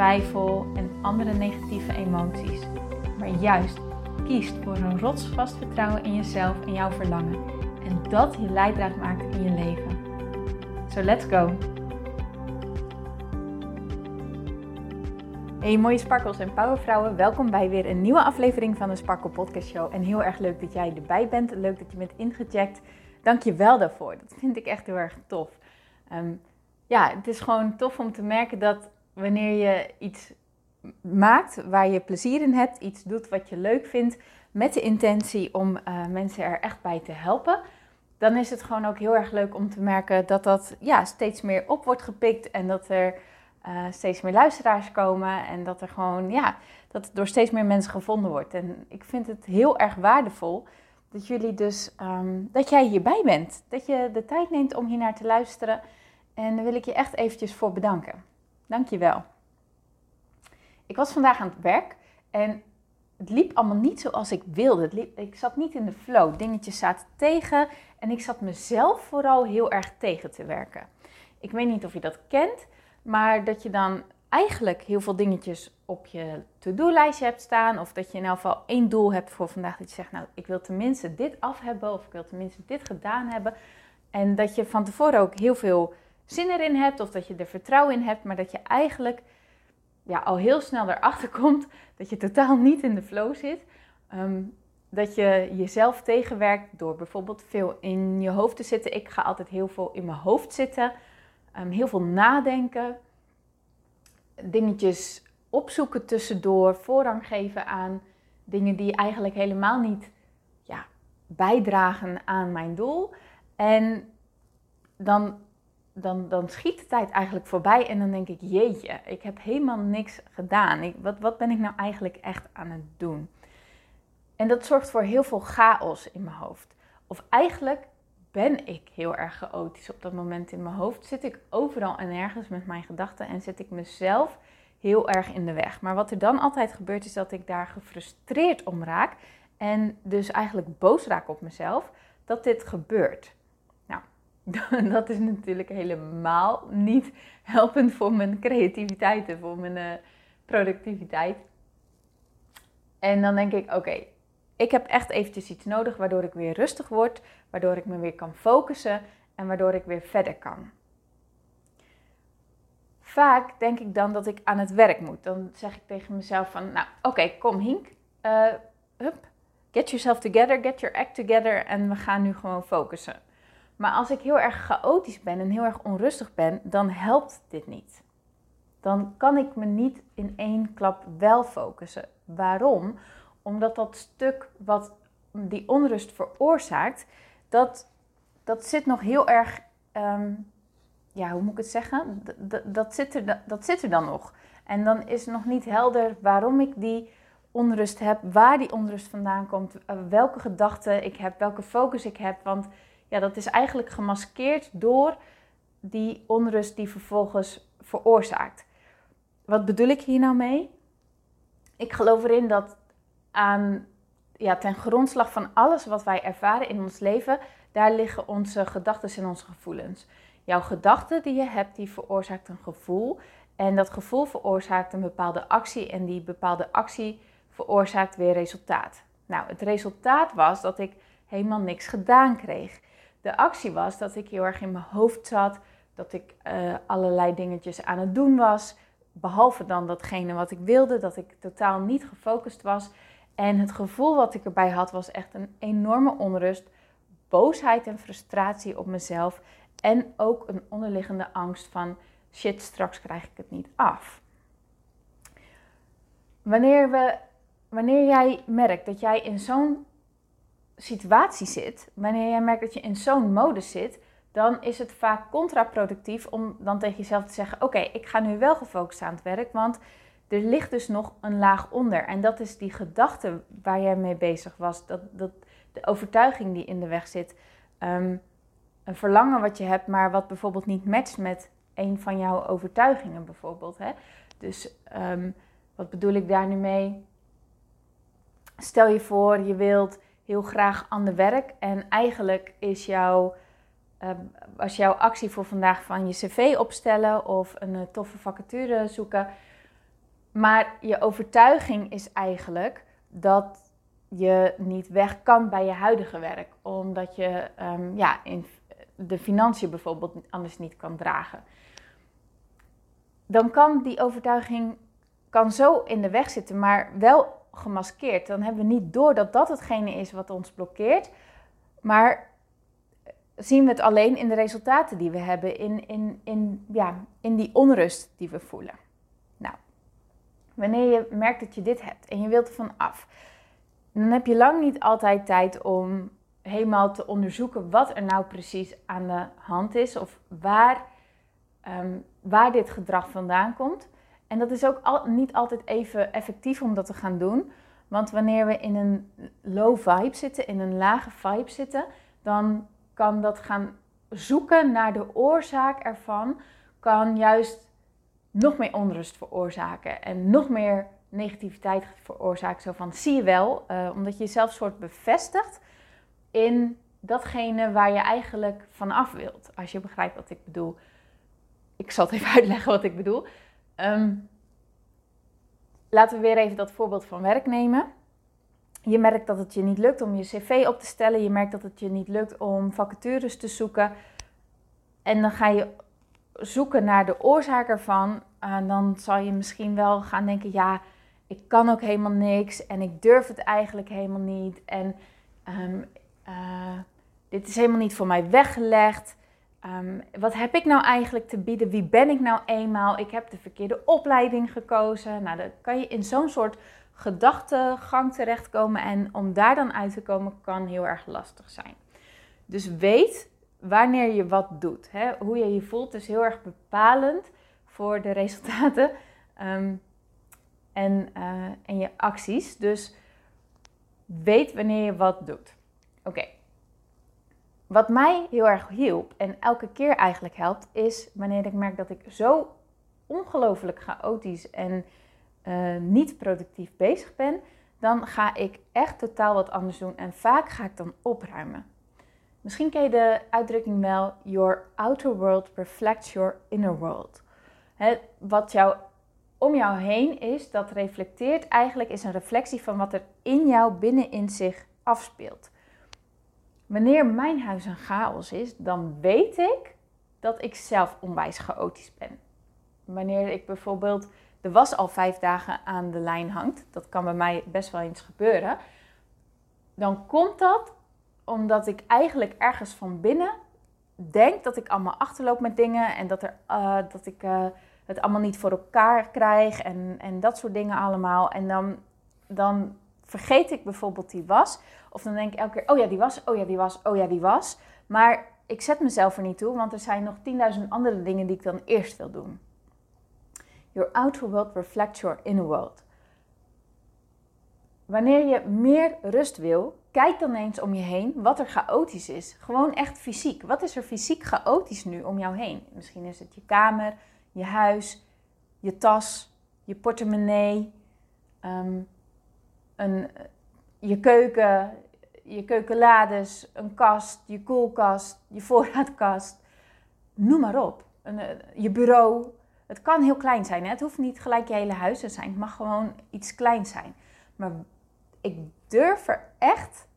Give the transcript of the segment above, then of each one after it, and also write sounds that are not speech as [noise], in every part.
twijfel en andere negatieve emoties maar juist kiest voor een rotsvast vertrouwen in jezelf en jouw verlangen. En dat je leidraad maakt in je leven. So let's go! Hey mooie sparkels en powervrouwen, welkom bij weer een nieuwe aflevering van de Sparkle Podcast Show. En heel erg leuk dat jij erbij bent, leuk dat je bent ingecheckt. Dank je wel daarvoor, dat vind ik echt heel erg tof. Ehm, ja, het is gewoon tof om te merken dat wanneer je iets maakt waar je plezier in hebt, iets doet wat je leuk vindt, met de intentie om uh, mensen er echt bij te helpen, dan is het gewoon ook heel erg leuk om te merken dat dat ja, steeds meer op wordt gepikt en dat er uh, steeds meer luisteraars komen en dat er gewoon ja, dat het door steeds meer mensen gevonden wordt. En ik vind het heel erg waardevol dat jullie dus um, dat jij hierbij bent, dat je de tijd neemt om hier naar te luisteren. En daar wil ik je echt eventjes voor bedanken. Dank je wel. Ik was vandaag aan het werk en het liep allemaal niet zoals ik wilde. Liep, ik zat niet in de flow. Dingetjes zaten tegen en ik zat mezelf vooral heel erg tegen te werken. Ik weet niet of je dat kent, maar dat je dan eigenlijk heel veel dingetjes op je to-do-lijstje hebt staan. Of dat je in elk geval één doel hebt voor vandaag. Dat je zegt, nou, ik wil tenminste dit af hebben. Of ik wil tenminste dit gedaan hebben. En dat je van tevoren ook heel veel zin erin hebt. Of dat je er vertrouwen in hebt. Maar dat je eigenlijk ja, al heel snel erachter [laughs] komt dat je totaal niet in de flow zit. Ehm, dat je jezelf tegenwerkt door bijvoorbeeld veel in je hoofd te zitten. Ik ga altijd heel veel in mijn hoofd zitten. Um, heel veel nadenken. Dingetjes opzoeken tussendoor. Voorrang geven aan dingen die eigenlijk helemaal niet ja, bijdragen aan mijn doel. En dan dan, dan schiet de tijd eigenlijk voorbij en dan denk ik, jeetje, ik heb helemaal niks gedaan. Ik, wat, wat ben ik nou eigenlijk echt aan het doen? En dat zorgt voor heel veel chaos in mijn hoofd. Of eigenlijk ben ik heel erg chaotisch op dat moment in mijn hoofd. Zit ik overal en nergens met mijn gedachten en zit ik mezelf heel erg in de weg. Maar wat er dan altijd gebeurt is dat ik daar gefrustreerd om raak en dus eigenlijk boos raak op mezelf dat dit gebeurt. [laughs] dat is natuurlijk helemaal niet helpend voor mijn creativiteit en voor mijn uh, productiviteit. En dan denk ik, oké, ik heb echt eventjes iets nodig waardoor ik weer rustig word, waardoor ik me weer kan focussen en waardoor ik weer verder kan. Vaak denk ik dan dat ik aan het werk moet. Dan zeg ik tegen mezelf van, nou oké, kom Hink, uh, hup, get yourself together, get your act together en we gaan nu gewoon focussen. Maar als ik heel erg chaotisch ben en heel erg onrustig ben, dan helpt dit niet. Dan kan ik me niet in één klap wel focussen. Waarom? Omdat dat stuk wat die onrust veroorzaakt, dat, dat zit nog heel erg, ehm, ja, hoe moet ik het zeggen? Dat, dat, zit er, dat zit er dan nog. En dan is nog niet helder waarom ik die onrust heb, waar die onrust vandaan komt, eh, welke gedachten ik heb, welke focus ik heb. Want ja, dat is eigenlijk gemaskeerd door die onrust die vervolgens veroorzaakt. Wat bedoel ik hier nou mee? Ik geloof erin dat aan, ja, ten grondslag van alles wat wij ervaren in ons leven, daar liggen onze gedachten en onze gevoelens. Jouw gedachte die je hebt, die veroorzaakt een gevoel. En dat gevoel veroorzaakt een bepaalde actie en die bepaalde actie veroorzaakt weer resultaat. Nou, het resultaat was dat ik helemaal niks gedaan kreeg de actie was dat ik heel erg in mijn hoofd zat, dat ik uh, allerlei dingetjes aan het doen was, behalve dan datgene wat ik wilde, dat ik totaal niet gefocust was. En het gevoel wat ik erbij had was echt een enorme onrust, boosheid en frustratie op mezelf en ook een onderliggende angst van shit, straks krijg ik het niet af. Wanneer, we, wanneer jij merkt dat jij in zo'n situatie zit, wanneer jij merkt dat je in zo'n modus zit, dan is het vaak contraproductief om dan tegen jezelf te zeggen: Oké, ik ga nu wel gefocust aan het werk, want er ligt dus nog een laag onder. En dat is die gedachte waar jij mee bezig was. Dat, dat, de overtuiging die in de weg zit. Ehm, een verlangen wat je hebt, maar wat bijvoorbeeld niet matcht met een van jouw overtuigingen bijvoorbeeld. Hè? Dus um, wat bedoel ik daar nu mee? Stel je voor, je wilt heel graag aan de werk en eigenlijk is jouw, uh, was jouw actie voor vandaag van je cv opstellen of een uh, toffe vacature zoeken. Maar je overtuiging is eigenlijk dat je niet weg kan bij je huidige werk, omdat je um, ja, in de financiën bijvoorbeeld anders niet kan dragen. Dan kan die overtuiging kan zo in de weg zitten, maar wel gemaskeerd. Dan hebben we niet door dat dat hetgene is wat ons blokkeert. Maar zien we het alleen in de resultaten die we hebben, in, in, in, ja, in die onrust die we voelen. Nou, wanneer je merkt dat je dit hebt en je wilt er van af, dan heb je lang niet altijd tijd om helemaal te onderzoeken wat er nou precies aan de hand is of waar, um, waar dit gedrag vandaan komt. En dat is ook niet altijd even effectief om dat te gaan doen. Want wanneer we in een low vibe zitten, in een lage vibe zitten, dan kan dat gaan zoeken naar de oorzaak ervan, kan juist nog meer onrust veroorzaken en nog meer negativiteit veroorzaken. Zo van, zie je wel, uh, omdat je jezelf soort bevestigt in datgene waar je eigenlijk van af wilt. Als je begrijpt wat ik bedoel. Ik zal het even [laughs] uitleggen wat ik bedoel. Um, laten we weer even dat voorbeeld van werk nemen. Je merkt dat het je niet lukt om je cv op te stellen. Je merkt dat het je niet lukt om vacatures te zoeken. En dan ga je zoeken naar de oorzaak ervan. En dan zal je misschien wel gaan denken: ja, ik kan ook helemaal niks. En ik durf het eigenlijk helemaal niet. En um, uh, dit is helemaal niet voor mij weggelegd. Um, wat heb ik nou eigenlijk te bieden? Wie ben ik nou eenmaal? Ik heb de verkeerde opleiding gekozen. Nou, dan kan je in zo'n soort gedachtegang terechtkomen. En om daar dan uit te komen kan heel erg lastig zijn. Dus weet wanneer je wat doet. Hè? Hoe je je voelt is heel erg bepalend voor de resultaten um, en, uh, en je acties. Dus weet wanneer je wat doet. Oké. Wat mij heel erg hielp en elke keer eigenlijk helpt, is wanneer ik merk dat ik zo ongelooflijk chaotisch en uh, niet productief bezig ben, dan ga ik echt totaal wat anders doen en vaak ga ik dan opruimen. Misschien ken je de uitdrukking wel: Your outer world reflects your inner world. wat jou om jou heen is, dat reflecteert eigenlijk, is een reflectie van wat er in jou binnenin zich afspeelt. Wanneer mijn huis een chaos is, dan weet ik dat ik zelf onwijs chaotisch ben. Wanneer ik bijvoorbeeld de was al vijf dagen aan de lijn hangt, dat kan bij mij best wel eens gebeuren, dan komt dat omdat ik eigenlijk ergens van binnen denk dat ik allemaal achterloop met dingen en dat, er, uh, dat ik uh, het allemaal niet voor elkaar krijg en, en dat soort dingen allemaal. En dan, dan vergeet ik bijvoorbeeld die was. Of dan denk ik elke keer, oh ja, die was, oh ja, die was, oh ja, die was. Maar ik zet mezelf er niet toe, want er zijn nog 10.000 andere dingen die ik dan eerst wil doen. Your outer world reflects your inner world. Wanneer je meer rust wil, kijk dan eens om je heen wat er chaotisch is. Gewoon echt fysiek. Wat is er fysiek chaotisch nu om jou heen? Misschien is het je kamer, je huis, je tas, je portemonnee, um, een, je keuken, je keukenlades, een kast, je koelkast, je voorraadkast. Noem maar op. Een, eh, je bureau. Het kan heel klein zijn. Hè? Het hoeft niet gelijk je hele huis te zijn. Het mag gewoon iets kleins zijn. Maar ik durf er echt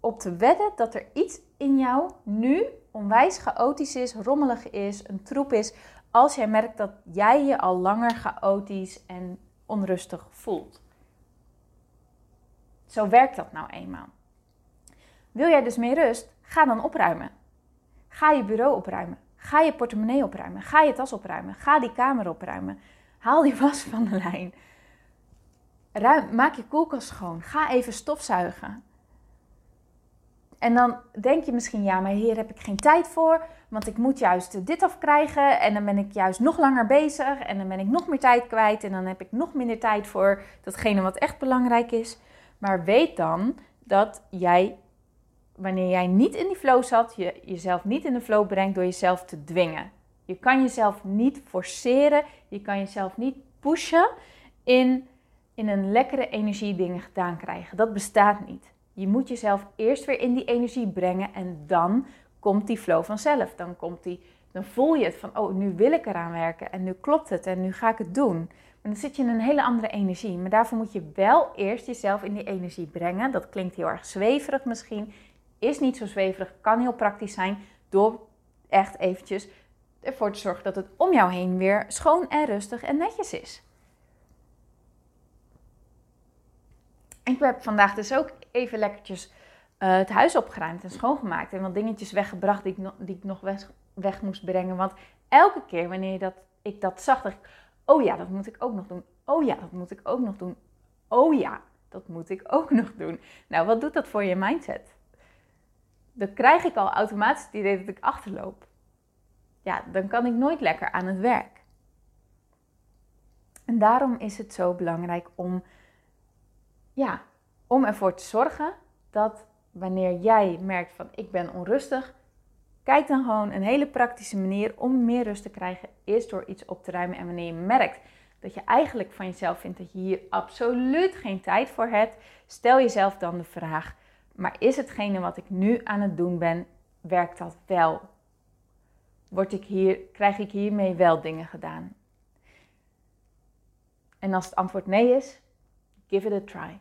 op te wedden dat er iets in jou nu onwijs chaotisch is, rommelig is, een troep is. Als jij merkt dat jij je al langer chaotisch en onrustig voelt. Zo werkt dat nou eenmaal. Wil jij dus meer rust? Ga dan opruimen. Ga je bureau opruimen. Ga je portemonnee opruimen. Ga je tas opruimen. Ga die kamer opruimen. Haal die [laughs] was van de lijn. Ruim, maak je koelkast schoon. Ga even stofzuigen. En dan denk je misschien, ja, maar hier heb ik geen tijd voor, want ik moet juist dit afkrijgen en dan ben ik juist nog langer bezig en dan ben ik nog meer tijd kwijt en dan heb ik nog minder tijd voor datgene wat echt belangrijk is. Maar weet dan dat jij, wanneer jij niet in die flow zat, je jezelf niet in de flow brengt door jezelf te dwingen. Je kan jezelf niet forceren, je kan jezelf niet pushen in, in een lekkere energie dingen gedaan krijgen. Dat bestaat niet. Je moet jezelf eerst weer in die energie brengen en dan komt die flow vanzelf. Dan, komt die, dan voel je het van, oh, nu wil ik eraan werken en nu klopt het en nu ga ik het doen. Maar dan zit je in een hele andere energie. Maar daarvoor moet je wel eerst jezelf in die energie brengen. Dat klinkt heel erg zweverig misschien. Is niet zo zweverig, kan heel praktisch zijn. Door echt eventjes ervoor te zorgen dat het om jou heen weer schoon en rustig en netjes is. Ik heb vandaag dus ook even lekkertjes uh, het huis opgeruimd en schoongemaakt. En wat dingetjes weggebracht die ik, nog, die ik nog weg, moest brengen. Want elke keer wanneer dat, ik dat zag, dacht. Oh ja, dat moet ik ook nog doen. Oh ja, dat moet ik ook nog doen. Oh ja, dat moet ik ook nog doen. Nou, wat doet dat voor je mindset? Dan krijg ik al automatisch het idee dat ik achterloop. Ja, dan kan ik nooit lekker aan het werk. En daarom is het zo belangrijk om ja, om ervoor te zorgen dat wanneer jij merkt van ik ben onrustig, kijk dan gewoon een hele praktische manier om meer rust te krijgen is door iets op te ruimen. En wanneer je merkt dat je eigenlijk van jezelf vindt dat je hier absoluut geen tijd voor hebt, stel jezelf dan de vraag: maar is hetgene wat ik nu aan het doen ben, werkt dat wel? Word ik hier, krijg ik hiermee wel dingen gedaan? En als het antwoord nee is, Give it a try.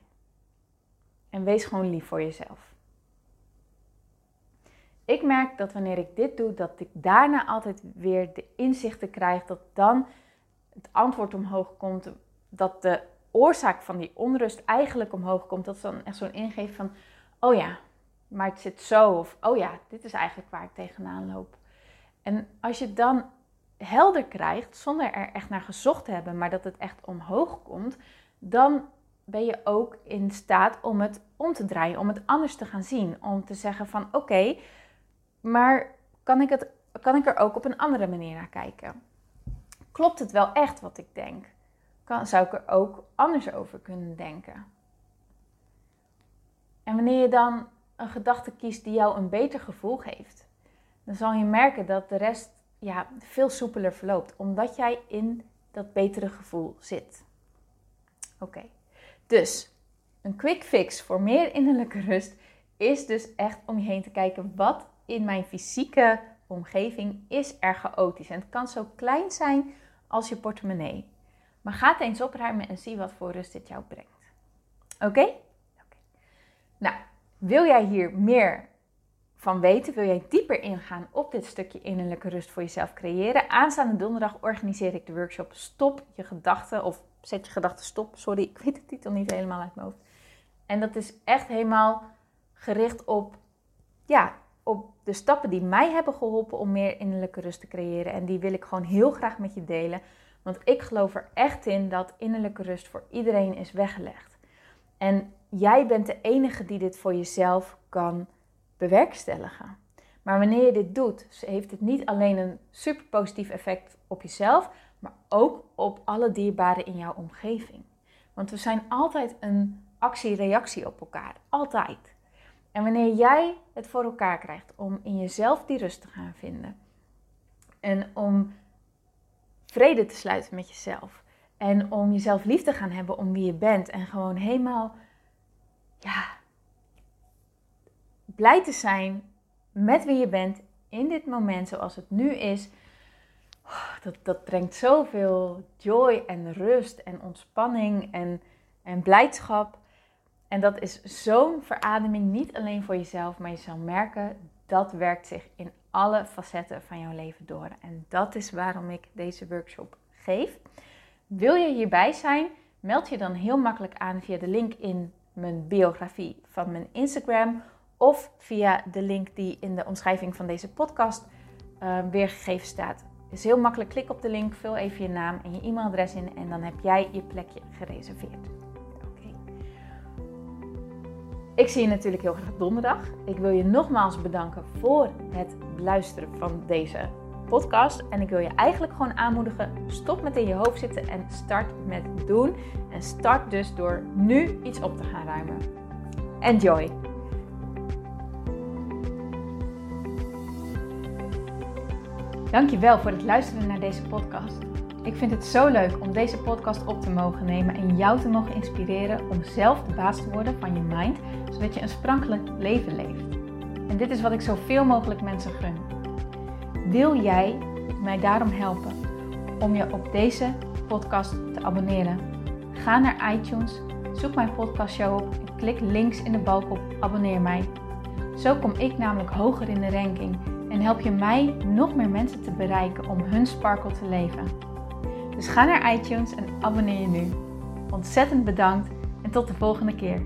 En wees gewoon lief voor jezelf. Ik merk dat wanneer ik dit doe, dat ik daarna altijd weer de inzichten krijg, dat dan het antwoord omhoog komt, dat de oorzaak van die onrust eigenlijk omhoog komt. Dat is dan echt zo'n ingeving van, oh ja, maar het zit zo. Of, oh ja, dit is eigenlijk waar ik tegenaan loop. En als je dan helder krijgt, zonder er echt naar gezocht te hebben, maar dat het echt omhoog komt, dan ben je ook in staat om het om te draaien, om het anders te gaan zien. Om te zeggen van oké, maar kan ik, het, kan ik er ook op een andere manier naar kijken? Klopt het wel echt wat ik denk? Kan, zou ik er ook anders over kunnen denken? En wanneer je dan een gedachte kiest die jou een beter gevoel geeft, dan zal je merken dat de rest ja, veel soepeler verloopt, omdat jij in dat betere gevoel zit. Oké. Dus een quick fix voor meer innerlijke rust is dus echt om je heen te kijken wat in mijn fysieke omgeving is er chaotisch. En het kan zo klein zijn als je portemonnee. Maar ga het eens opruimen en zie wat voor rust dit jou brengt. Oké? Nou, wil jij hier meer van weten? Wil jij dieper ingaan op dit stukje innerlijke rust voor jezelf creëren? Aanstaande donderdag organiseer ik de workshop Stop je gedachten of zet je gedachten stop. Sorry, ik weet de titel niet helemaal uit mijn hoofd. En dat is echt helemaal gericht op, ja, op de stappen die mij hebben geholpen om meer innerlijke rust te creëren. En die wil ik gewoon heel graag met je delen. Want ik geloof er echt in dat innerlijke rust voor iedereen is weggelegd. En jij bent de enige die dit voor jezelf kan bewerkstelligen. Maar wanneer je dit doet, heeft het niet alleen een super positief effect op jezelf, maar ook op alle dierbaren in jouw omgeving. Want we zijn altijd een actie-reactie op elkaar. Altijd. En wanneer jij het voor elkaar krijgt om in jezelf die rust te gaan vinden. En om vrede te sluiten met jezelf. En om jezelf lief te gaan hebben om wie je bent. En gewoon helemaal, ja, blij te zijn met wie je bent in dit moment zoals het nu is dat, dat brengt zoveel joy en rust en ontspanning en, en blijdschap. En dat is zo'n verademing, niet alleen voor jezelf, maar je zal merken dat werkt zich in alle facetten van jouw leven door. En dat is waarom ik deze workshop geef. Wil je hierbij zijn? Meld je dan heel makkelijk aan via de link in mijn biografie van mijn Instagram of via de link die in de omschrijving van deze podcast uh, weergegeven staat is heel makkelijk. Klik op de link, vul even je naam en je e-mailadres in en dan heb jij je plekje gereserveerd. Ik zie je natuurlijk heel graag donderdag. Ik wil je nogmaals bedanken voor het luisteren van deze podcast. En ik wil je eigenlijk gewoon aanmoedigen: stop met in je hoofd zitten en start met doen. En start dus door nu iets op te gaan ruimen. Enjoy! Dankjewel voor het luisteren naar deze podcast. Ik vind het zo leuk om deze podcast op te mogen nemen en jou te mogen inspireren om zelf de baas te worden van je mind, zodat je een sprankelijk leven leeft. En dit is wat ik zoveel mogelijk mensen gun. Wil jij mij daarom helpen om je op deze podcast te abonneren? Ga naar iTunes, zoek mijn podcastshow op en klik links in de balk op abonneer mij. Zo kom ik namelijk hoger in de ranking en help je mij nog meer mensen te bereiken om hun sparkle te leven. Dus ga naar iTunes en abonneer je nu. Ontzettend bedankt en tot de volgende keer.